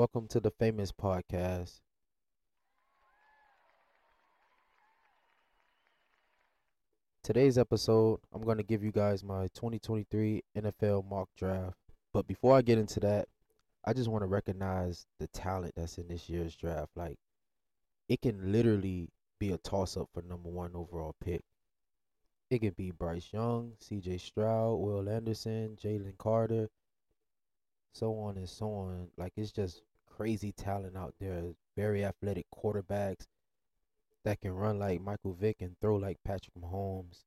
Welcome to the Famous Podcast. Today's episode, I'm going to give you guys my 2023 NFL mock draft. But before I get into that, I just want to recognize the talent that's in this year's draft. Like, it can literally be a toss up for number one overall pick. It could be Bryce Young, CJ Stroud, Will Anderson, Jalen Carter, so on and so on. Like, it's just crazy talent out there. Very athletic quarterbacks that can run like Michael Vick and throw like Patrick Mahomes.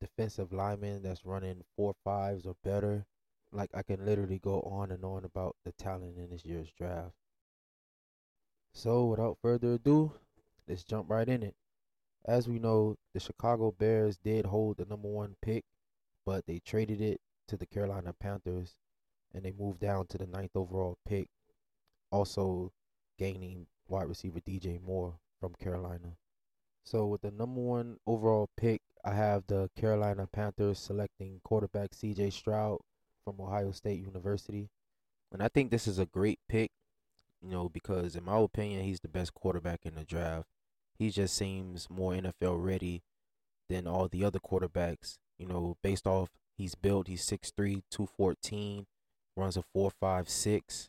Defensive linemen that's running four fives or better. Like I can literally go on and on about the talent in this year's draft. So without further ado, let's jump right in it. As we know, the Chicago Bears did hold the number one pick, but they traded it to the Carolina Panthers and they moved down to the ninth overall pick, also gaining wide receiver DJ Moore from Carolina. So with the number one overall pick, I have the Carolina Panthers selecting quarterback CJ Stroud from Ohio State University. And I think this is a great pick, you know, because in my opinion, he's the best quarterback in the draft. He just seems more NFL ready than all the other quarterbacks, you know, based off he's built, he's 6'3, 214, runs a 4.56,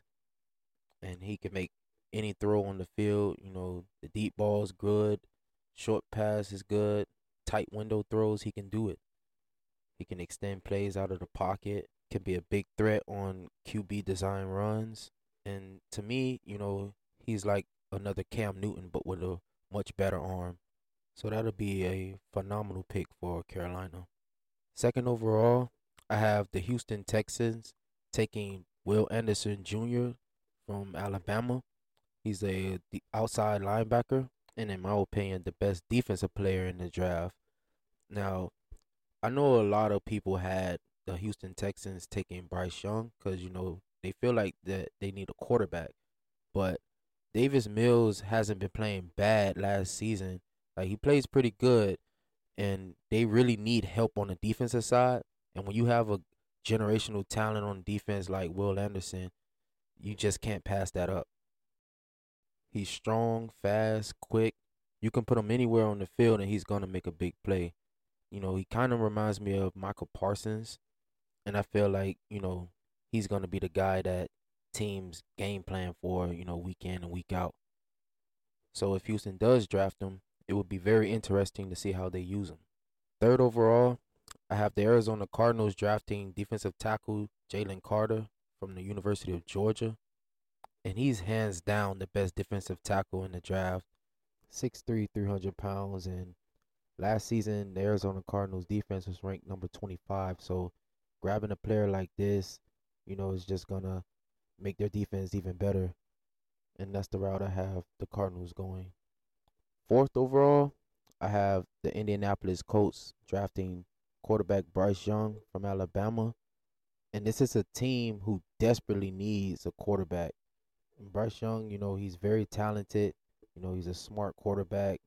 and he can make any throw on the field. You know, the deep ball is good, short pass is good, tight window throws, he can do it. He can extend plays out of the pocket, can be a big threat on QB design runs. And to me, you know, he's like another Cam Newton, but with a much better arm. So that'll be a phenomenal pick for Carolina. Second overall, I have the Houston Texans taking Will Anderson Jr. from Alabama. He's a the outside linebacker, and in my opinion, the best defensive player in the draft. Now, I know a lot of people had the Houston Texans taking Bryce Young because you know they feel like that they need a quarterback, but Davis Mills hasn't been playing bad last season. Like he plays pretty good, and they really need help on the defensive side. And when you have a generational talent on defense like Will Anderson, you just can't pass that up. He's strong, fast, quick. You can put him anywhere on the field and he's going to make a big play. You know, he kind of reminds me of Micah Parsons. And I feel like, you know, he's going to be the guy that teams game plan for, you know, week in and week out. So if Houston does draft him, it would be very interesting to see how they use him. Third overall, I have the Arizona Cardinals drafting defensive tackle Jalen Carter from the University of Georgia. And he's hands down the best defensive tackle in the draft. 6'3, 300 pounds. And last season, the Arizona Cardinals defense was ranked number 25. So grabbing a player like this, you know, is just to make their defense even better. And that's the route I have the Cardinals going. Fourth overall, I have the Indianapolis Colts drafting quarterback Bryce Young from Alabama. And this is a team who desperately needs a quarterback. And Bryce Young, you know, he's very talented. You know, he's a smart quarterback,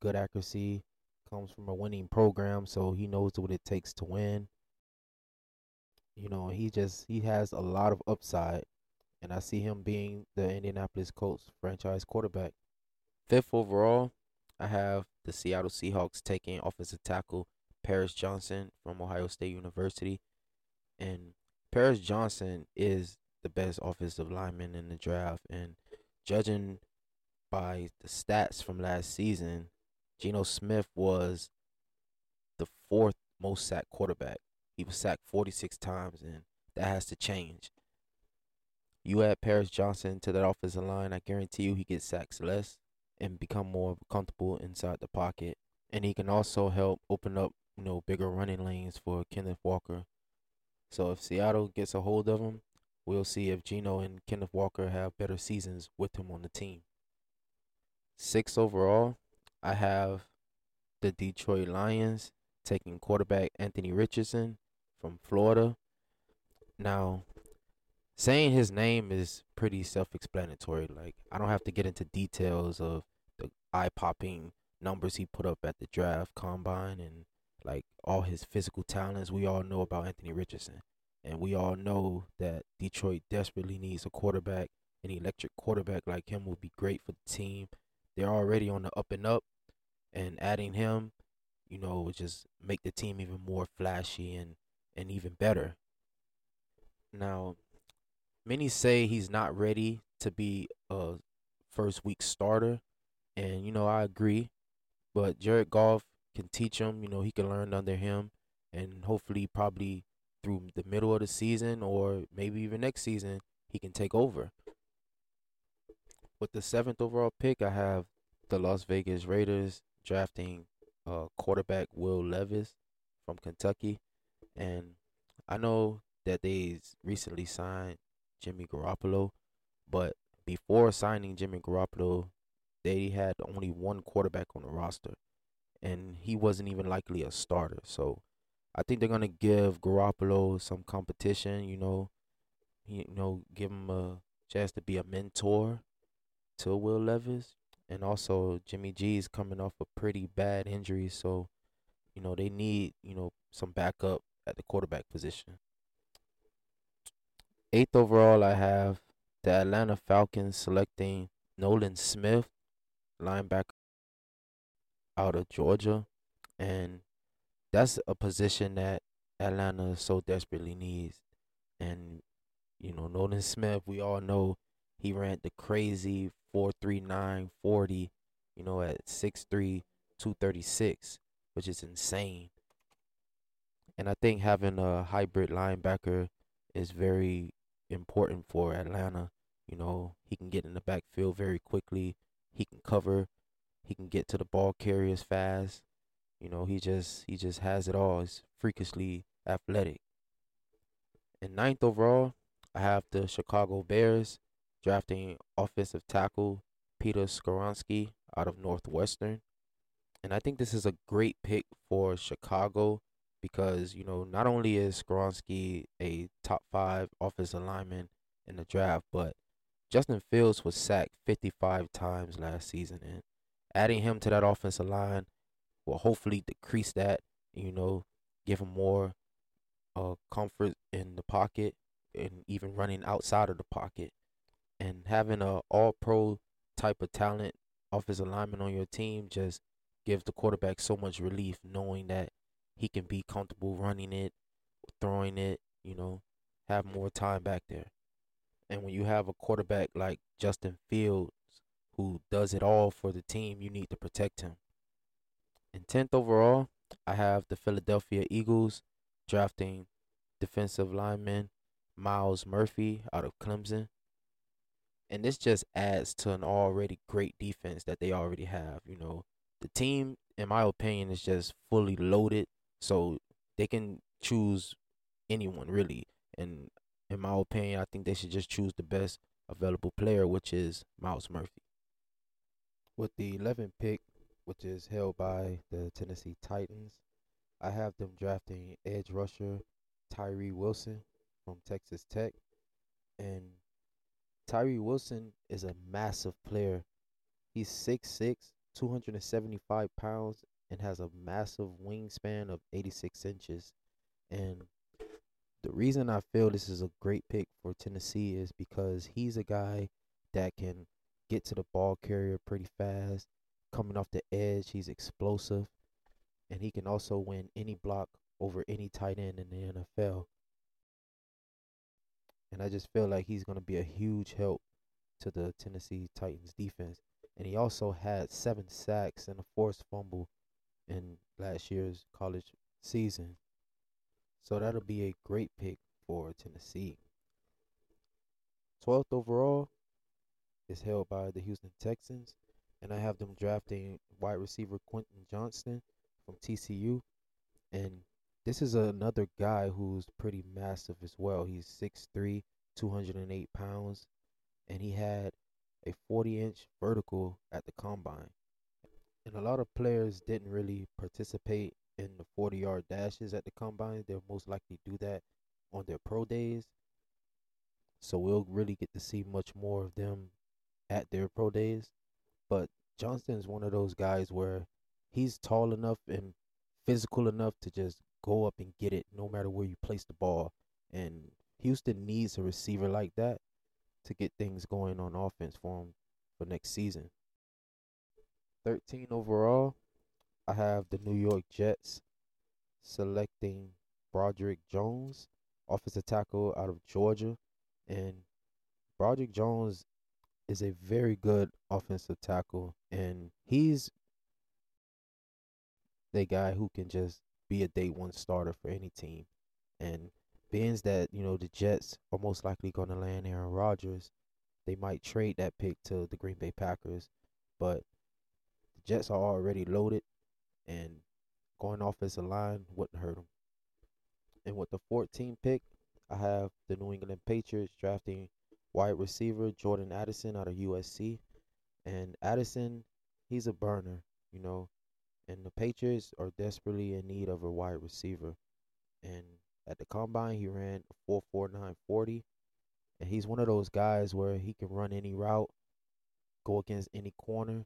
good accuracy, comes from a winning program, so he knows what it takes to win. You know, he just he has a lot of upside and I see him being the Indianapolis Colts franchise quarterback. Fifth overall, I have the Seattle Seahawks taking offensive tackle Paris Johnson from Ohio State University. And Paris Johnson is the best offensive lineman in the draft. And judging by the stats from last season, Geno Smith was the fourth most sacked quarterback. He was sacked 46 times, and that has to change. You add Paris Johnson to that offensive line, I guarantee you he gets sacks less and become more comfortable inside the pocket. And he can also help open up, you know, bigger running lanes for Kenneth Walker. So if Seattle gets a hold of him, we'll see if Geno and Kenneth Walker have better seasons with him on the team. Six overall, I have the Detroit Lions taking quarterback Anthony Richardson from Florida. Now, saying his name is pretty self-explanatory. Like I don't have to get into details of the eye-popping numbers he put up at the draft combine and like all his physical talents. We all know about Anthony Richardson, and we all know that Detroit desperately needs a quarterback an electric quarterback like him would be great for the team. They're already on the up and up, and adding him, you know, would just make the team even more flashy and and even better. Now, many say he's not ready to be a first week starter, and you know I agree. But Jared Goff can teach him. You know he can learn under him, and hopefully, probably through the middle of the season or maybe even next season, he can take over. With the seventh overall pick, I have the Las Vegas Raiders drafting uh, quarterback Will Levis from Kentucky, and I know that they recently signed Jimmy Garoppolo, but before signing Jimmy Garoppolo, they had only one quarterback on the roster, and he wasn't even likely a starter. So I think they're gonna give Garoppolo some competition. You know, you know, give him a chance to be a mentor to Will Levis, and also Jimmy G is coming off a pretty bad injury, so you know they need you know some backup at the quarterback position. Eighth overall, I have the Atlanta Falcons selecting Nolan Smith, linebacker out of Georgia, and that's a position that Atlanta so desperately needs. And you know, Nolan Smith, we all know he ran the crazy 439 40, you know, at 6'3, 236, which is insane. And I think having a hybrid linebacker is very important for Atlanta. You know, he can get in the backfield very quickly. He can cover. He can get to the ball carriers fast. You know, he just he just has it all. He's freakishly athletic. And ninth overall, I have the Chicago Bears drafting offensive tackle Peter Skoronski out of Northwestern. And I think this is a great pick for Chicago because, you know, not only is Skoronski a top five offensive lineman in the draft, but Justin Fields was sacked 55 times last season. And adding him to that offensive line will hopefully decrease that, you know, give him more uh, comfort in the pocket and even running outside of the pocket. And having a all pro type of talent offensive lineman on your team just gives the quarterback so much relief knowing that he can be comfortable running it, throwing it, you know, have more time back there. And when you have a quarterback like Justin Fields who does it all for the team, you need to protect him. In 10th overall, I have the Philadelphia Eagles drafting defensive lineman Myles Murphy out of Clemson. And this just adds to an already great defense that they already have. You know, the team, in my opinion, is just fully loaded so they can choose anyone really. And in my opinion, I think they should just choose the best available player, which is Myles Murphy. With the 11th pick, which is held by the Tennessee Titans, I have them drafting edge rusher Tyree Wilson from Texas Tech. And Tyree Wilson is a massive player. He's 6'6, 275 pounds, and has a massive wingspan of 86 inches. And the reason I feel this is a great pick for Tennessee is because he's a guy that can get to the ball carrier pretty fast. Coming off the edge, he's explosive. And he can also win any block over any tight end in the NFL. And I just feel like he's going to be a huge help to the Tennessee Titans defense. And he also had seven sacks and a forced fumble in last year's college season. So that'll be a great pick for Tennessee. 12th overall is held by the Houston Texans, and I have them drafting wide receiver Quentin Johnston from TCU. And this is another guy who's pretty massive as well. He's 6'3, 208 pounds, and he had a 40 inch vertical at the combine and a lot of players didn't really participate in the 40 yard dashes at the combine. They'll most likely do that on their pro days. So we'll really get to see much more of them at their pro days. But Johnston is one of those guys where he's tall enough and physical enough to just go up and get it no matter where you place the ball. And Houston needs a receiver like that to get things going on offense for him for next season. 13 overall, I have the New York Jets selecting Broderick Jones, offensive tackle out of Georgia. And Broderick Jones is a very good offensive tackle, and he's the guy who can just be a day one starter for any team. And being that, you know, the Jets are most likely going to land Aaron Rodgers, they might trade that pick to the Green Bay Packers. But the Jets are already loaded, and going offensive line wouldn't hurt them. And with the 14th pick, I have the New England Patriots drafting wide receiver Jordan Addison out of USC. And Addison, he's a burner, you know. And the Patriots are desperately in need of a wide receiver. And at the combine, he ran 4.4940. And he's one of those guys where he can run any route, go against any corner,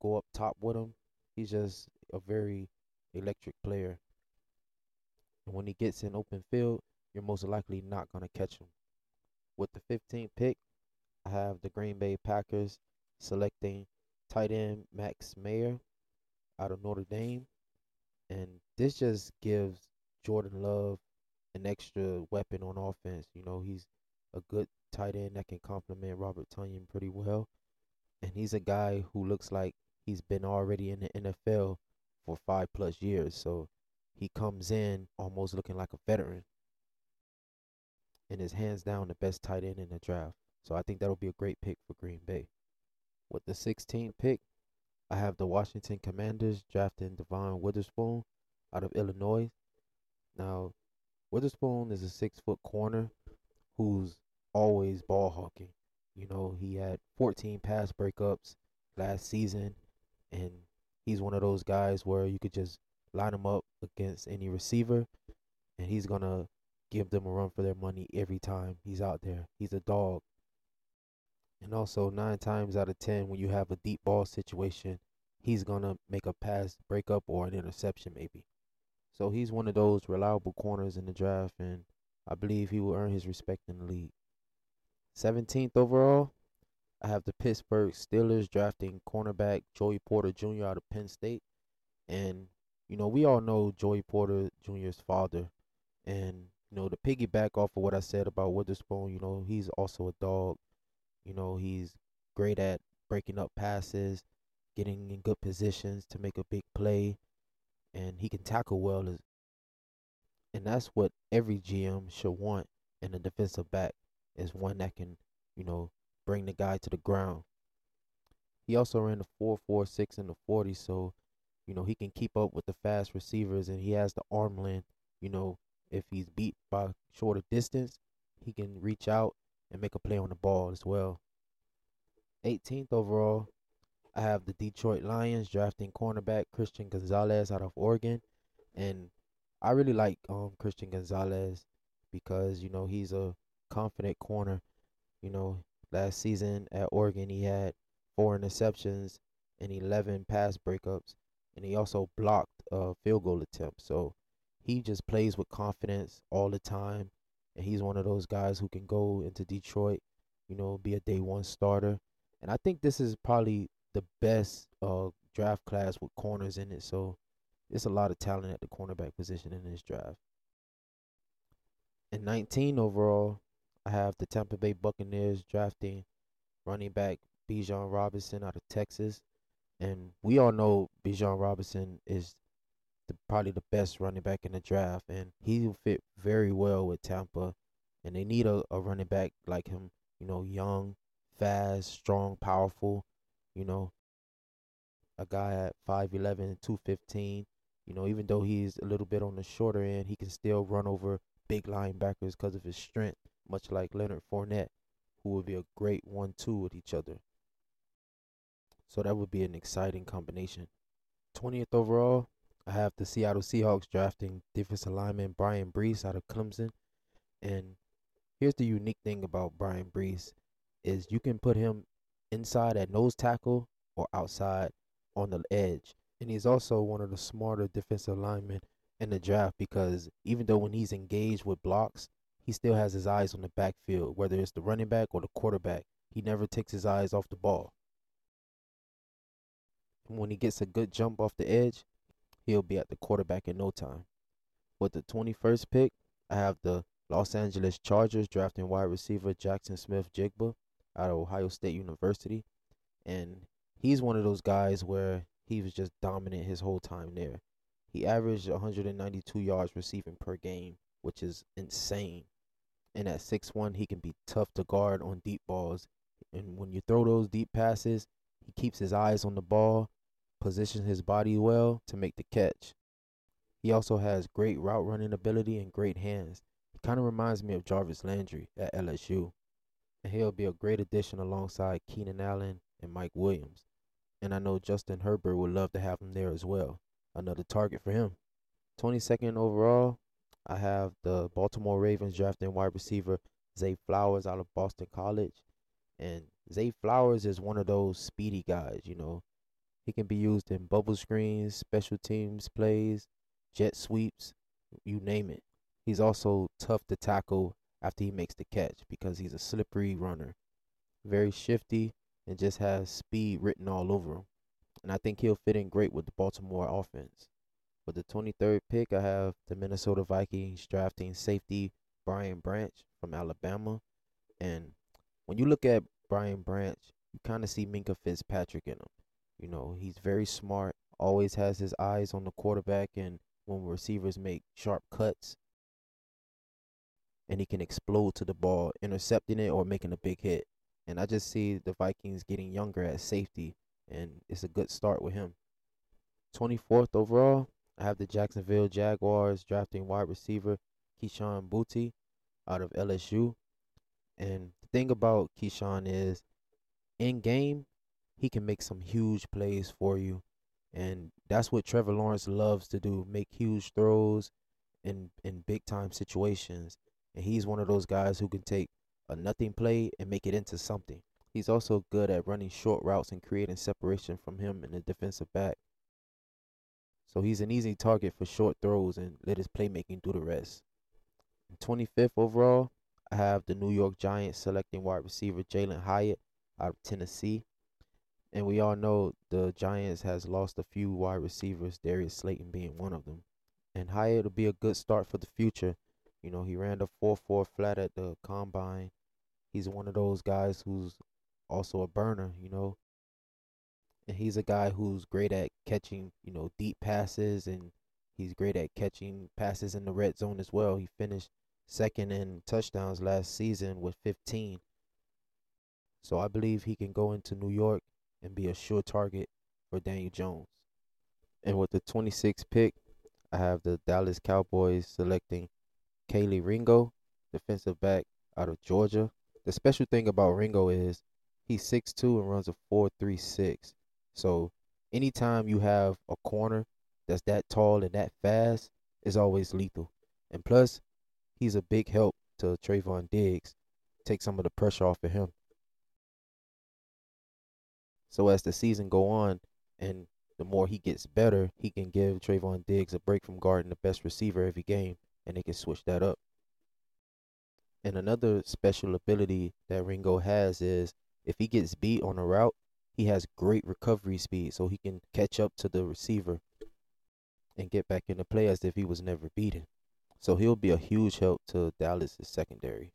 go up top with him. He's just a very electric player. And when he gets in open field, you're most likely not going to catch him. With the 15th pick, I have the Green Bay Packers selecting tight end Max Mayer out of Notre Dame. And this just gives Jordan Love an extra weapon on offense. You know, he's a good tight end that can complement Robert Tonyan pretty well. And he's a guy who looks like he's been already in the NFL for five plus years. So he comes in almost looking like a veteran. And is hands down the best tight end in the draft. So I think that'll be a great pick for Green Bay. With the 16th pick, I have the Washington Commanders drafting Devon Witherspoon out of Illinois. Now, Witherspoon is a six foot corner who's always ball hawking. You know, he had 14 pass breakups last season, and he's one of those guys where you could just line him up against any receiver, and he's going to give them a run for their money every time he's out there. He's a dog. And also, nine times out of ten, when you have a deep ball situation, he's going to make a pass breakup or an interception, maybe. So he's one of those reliable corners in the draft, and I believe he will earn his respect in the league. 17th overall, I have the Pittsburgh Steelers drafting cornerback Joey Porter Jr. out of Penn State. And, you know, we all know Joey Porter Jr.'s father. And, you know, to piggyback off of what I said about Witherspoon, you know, he's also a dog. You know, he's great at breaking up passes, getting in good positions to make a big play, and he can tackle well. And that's what every GM should want in a defensive back is one that can, you know, bring the guy to the ground. He also ran the 4.46 in the 40, so you know he can keep up with the fast receivers, and he has the arm length. You know, if he's beat by shorter distance, he can reach out and make a play on the ball as well. 18th overall, I have the Detroit Lions drafting cornerback Christian Gonzalez out of Oregon, and I really like um Christian Gonzalez because you know he's a confident corner. You know, last season at Oregon he had four interceptions and 11 pass breakups, and he also blocked a field goal attempt. So he just plays with confidence all the time, and he's one of those guys who can go into Detroit, you know, be a day one starter. And I think this is probably the best uh, draft class with corners in it. So it's a lot of talent at the cornerback position in this draft. In 19 overall, I have the Tampa Bay Buccaneers drafting running back Bijan Robinson out of Texas. And we all know Bijan Robinson is the, probably the best running back in the draft. And he will fit very well with Tampa. And they need a, a running back like him, you know, young, fast, strong, powerful, you know, a guy at 5'11, 215. You know, even though he's a little bit on the shorter end, he can still run over big linebackers because of his strength, much like Leonard Fournette, who would be a great one two with each other. So that would be an exciting combination. 20th overall, I have the Seattle Seahawks drafting defensive lineman Bryan Bresee out of Clemson. And here's the unique thing about Bryan Bresee is you can put him inside at nose tackle or outside on the edge. And he's also one of the smarter defensive linemen in the draft because even though when he's engaged with blocks, he still has his eyes on the backfield, whether it's the running back or the quarterback. He never takes his eyes off the ball. And when he gets a good jump off the edge, he'll be at the quarterback in no time. With the 21st pick, I have the Los Angeles Chargers drafting wide receiver Jaxon Smith-Njigba out of Ohio State University. And he's one of those guys where he was just dominant his whole time there. He averaged 192 yards receiving per game, which is insane. And at 6'1, he can be tough to guard on deep balls. And when you throw those deep passes, he keeps his eyes on the ball, positions his body well to make the catch. He also has great route running ability and great hands. He kind of reminds me of Jarvis Landry at LSU. And he'll be a great addition alongside Keenan Allen and Mike Williams. And I know Justin Herbert would love to have him there as well. Another target for him. 22nd overall, I have the Baltimore Ravens drafting wide receiver Zay Flowers out of Boston College. And Zay Flowers is one of those speedy guys, you know. He can be used in bubble screens, special teams plays, jet sweeps, you name it. He's also tough to tackle after he makes the catch because he's a slippery runner. Very shifty and just has speed written all over him. And I think he'll fit in great with the Baltimore offense. With the 23rd pick, I have the Minnesota Vikings drafting safety Brian Branch from Alabama. And when you look at Brian Branch, you kind of see Minkah Fitzpatrick in him. You know, he's very smart, always has his eyes on the quarterback, and when receivers make sharp cuts, and he can explode to the ball, intercepting it or making a big hit. And I just see the Vikings getting younger at safety, and it's a good start with him. 24th overall, I have the Jacksonville Jaguars drafting wide receiver Kayshon Boutte out of LSU. And the thing about Kayshon is, in game, he can make some huge plays for you. And that's what Trevor Lawrence loves to do make huge throws in, in big time situations. And he's one of those guys who can take a nothing play and make it into something. He's also good at running short routes and creating separation from him and the defensive back. So he's an easy target for short throws and let his playmaking do the rest. 25th overall, I have the New York Giants selecting wide receiver Jalin Hyatt out of Tennessee. And we all know the Giants has lost a few wide receivers, Darius Slayton being one of them. And Hyatt will be a good start for the future. You know, he ran the 4-4 flat at the combine. He's one of those guys who's also a burner, you know. And he's a guy who's great at catching, you know, deep passes and he's great at catching passes in the red zone as well. He finished second in touchdowns last season with 15. So I believe he can go into New York and be a sure target for Daniel Jones. And with the 26th pick, I have the Dallas Cowboys selecting Kelee Ringo, defensive back out of Georgia. The special thing about Ringo is he's 6'2 and runs a 4'3'6. So anytime you have a corner that's that tall and that fast, is always lethal. And plus, he's a big help to Trevon Diggs. Take some of the pressure off of him. So as the season go on and the more he gets better, he can give Trevon Diggs a break from guarding the best receiver every game, and they can switch that up. And another special ability that Ringo has is if he gets beat on a route, he has great recovery speed, so he can catch up to the receiver and get back into play as if he was never beaten. So he'll be a huge help to Dallas' secondary.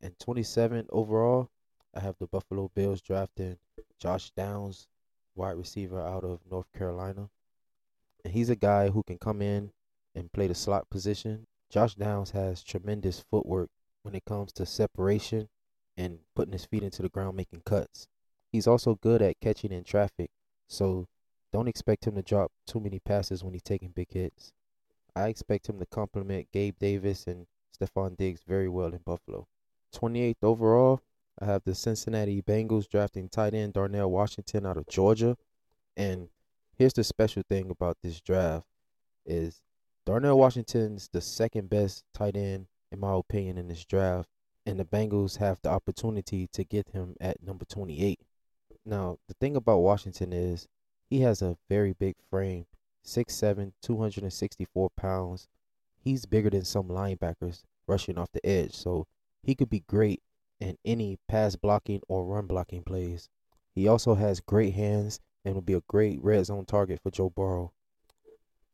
And 27 overall, I have the Buffalo Bills drafting Josh Downs, wide receiver out of North Carolina. And he's a guy who can come in and play the slot position. Josh Downs has tremendous footwork when it comes to separation and putting his feet into the ground making cuts. He's also good at catching in traffic, so don't expect him to drop too many passes when he's taking big hits. I expect him to complement Gabe Davis and Stefon Diggs very well in Buffalo. 28th overall, I have the Cincinnati Bengals drafting tight end Darnell Washington out of Georgia. And here's the special thing about this draft is Darnell Washington's the second best tight end in my opinion in this draft and the Bengals have the opportunity to get him at number 28. Now, the thing about Washington is he has a very big frame, 6'7", 264 pounds. He's bigger than some linebackers rushing off the edge. So he could be great in any pass blocking or run blocking plays. He also has great hands and will be a great red zone target for Joe Burrow.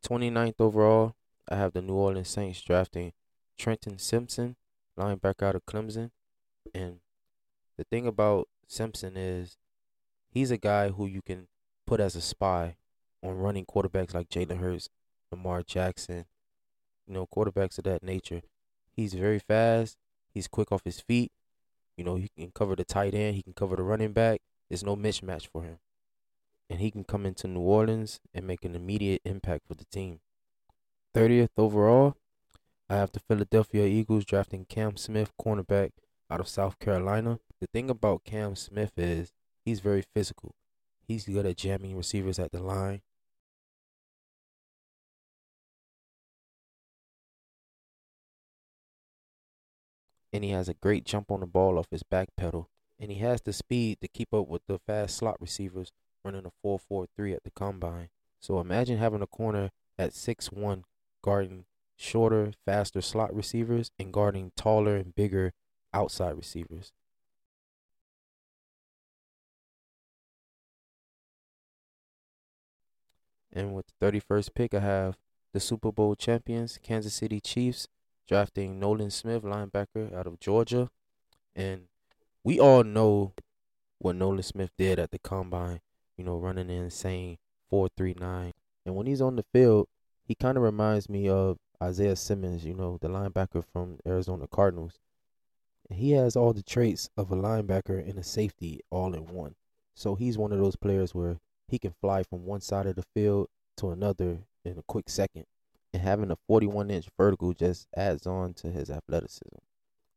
29th overall, I have the New Orleans Saints drafting Trenton Simpson, linebacker out of Clemson. And the thing about Simpson is he's a guy who you can put as a spy on running quarterbacks like Jalen Hurts, Lamar Jackson, you know, quarterbacks of that nature. He's very fast. He's quick off his feet. You know, he can cover the tight end. He can cover the running back. There's no mismatch for him. And he can come into New Orleans and make an immediate impact for the team. 30th overall, I have the Philadelphia Eagles drafting Cam Smith, cornerback out of South Carolina. The thing about Cam Smith is he's very physical. He's good at jamming receivers at the line. And he has a great jump on the ball off his back pedal. And he has the speed to keep up with the fast slot receivers running a 4 4 3 at the combine. So imagine having a corner at 6 1 guarding shorter, faster slot receivers and guarding taller and bigger outside receivers. And with the 31st pick, I have the Super Bowl champions, Kansas City Chiefs, drafting Nolan Smith, linebacker out of Georgia. And we all know what Nolan Smith did at the combine, you know, running an insane 4.39. And when he's on the field, he kind of reminds me of Isaiah Simmons, you know, the linebacker from Arizona Cardinals. He has all the traits of a linebacker and a safety all in one. So he's one of those players where he can fly from one side of the field to another in a quick second. And having a 41 inch vertical just adds on to his athleticism.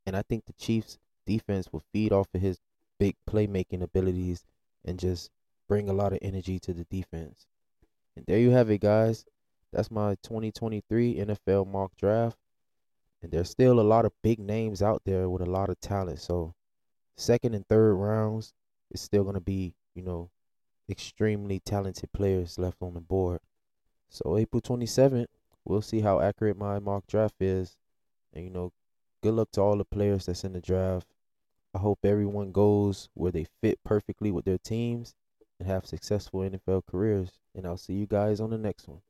And I think the Chiefs defense will feed off of his big playmaking abilities and just bring a lot of energy to the defense. And there you have it, guys. That's my 2023 NFL mock draft. And there's still a lot of big names out there with a lot of talent. So, second and third rounds is still going to be, you know, extremely talented players left on the board. So, April 27th, we'll see how accurate my mock draft is. And, you know, good luck to all the players that's in the draft. I hope everyone goes where they fit perfectly with their teams and have successful NFL careers. And I'll see you guys on the next one.